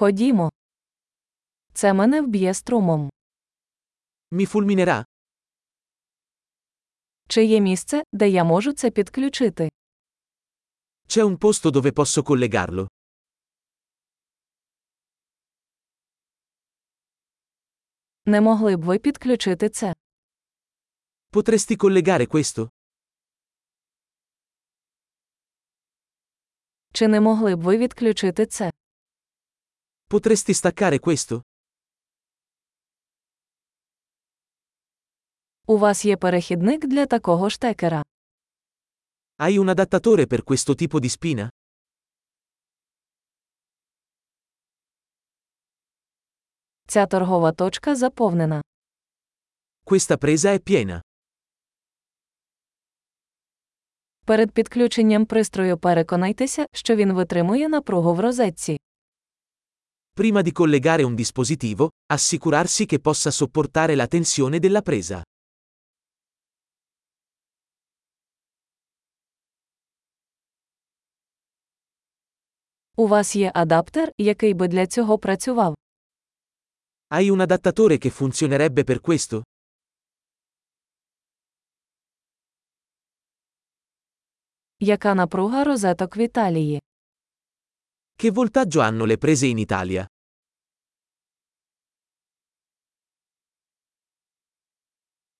Ходімо. Це мене вб'є струмом. Mi fulminerà? Чи є місце, де я можу це підключити? C'è un posto dove posso collegarlo? Не могли б ви підключити це? Potresti collegare questo? Чи не могли б ви відключити це? Potresti staccare questo? У вас є перехідник для такого штекера. Hai un adattatore per questo tipo di spina? Ця торгова точка заповнена. Questa presa è piena. Перед підключенням пристрою переконайтеся, що він витримує напругу в розетці. Prima di collegare un dispositivo, assicurarsi che possa sopportare la tensione della presa. У вас є адаптер, який би для цього працював. Hai un adattatore che funzionerebbe per questo? Яка напруга розеток в Італії? Che voltaggio hanno le prese in Italia?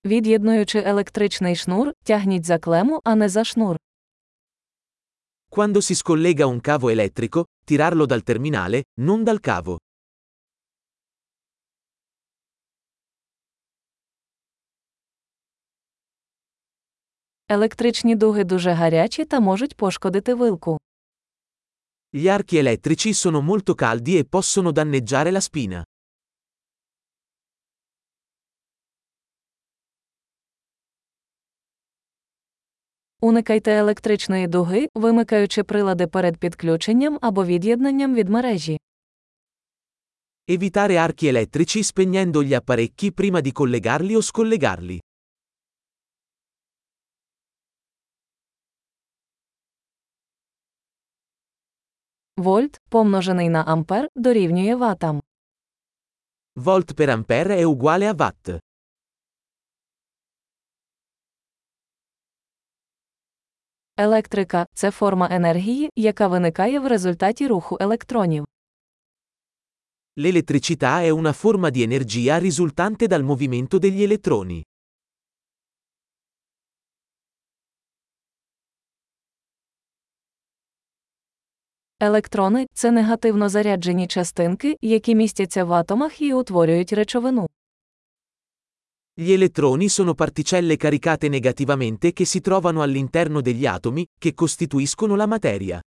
Від'єднуючи електричний шнур, тягніть за клему, а не за шнур. Quando si scollega un cavo elettrico, tirarlo dal terminale, non dal cavo. Електричні дуги дуже гарячі та можуть пошкодити вилку. Gli archi elettrici sono molto caldi e possono danneggiare la spina. Уникайте електричної дуги, вимикаючи прилади перед підключенням або від'єднанням від мережі. Evitare archi elettrici spegnendo gli apparecchi prima di collegarli o scollegarli. Вольт, помножений на ампер, дорівнює ватам. Volt per ampere è uguale a watt. Електрика це форма енергії, яка виникає в результаті руху електронів. L'elettricità è una forma di energia risultante dal movimento degli elettroni. Електрони це негативно заряджені частинки, які містяться в атомах і утворюють речовину. Gli elettroni sono particelle caricate negativamente che si trovano all'interno degli atomi, che costituiscono la materia.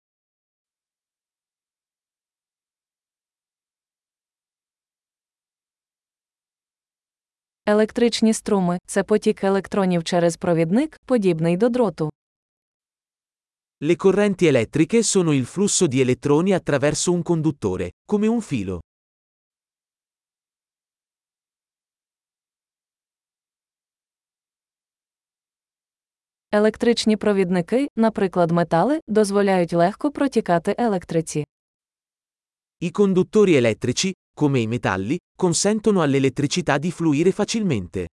Електричні струми це потік електронів через провідник, подібний до дроту. Le correnti elettriche sono il flusso di elettroni attraverso un conduttore, come un filo. Електричні провідники, наприклад, метали, дозволяють легко протікати електриці. I conduttori elettrici, come i metalli, consentono all'elettricità di fluire facilmente.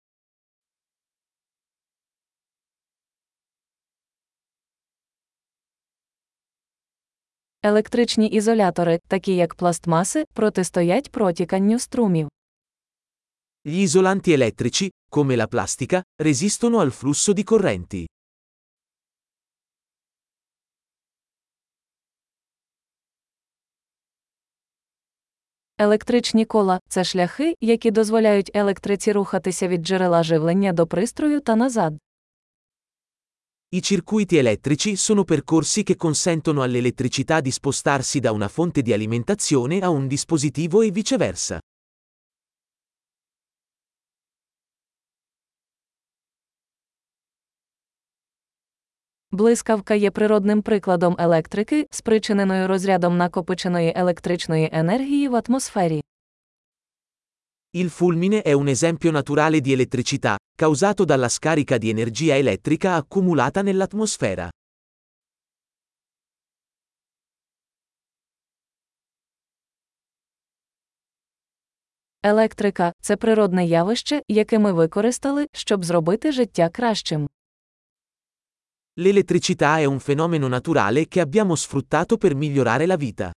Електричні ізолятори, такі як пластмаси, протистоять протіканню струмів. Gli isolanti elettrici, come la plastica, resistono al flusso di correnti. Електричні кола це шляхи, які дозволяють електриці рухатися від джерела живлення до пристрою та назад. I circuiti elettrici sono percorsi che consentono all'elettricità di spostarsi da una fonte di alimentazione a un dispositivo e viceversa. Блискавка є природним прикладом електрики, спричиненою розрядом накопиченої електричної енергії в атмосфері. Il fulmine è un esempio naturale di elettricità, causato dalla scarica di energia elettrica accumulata nell'atmosfera. Електрика це природне явище, яке ми використали, щоб зробити життя кращим. L'elettricità è un fenomeno naturale che abbiamo sfruttato per migliorare la vita.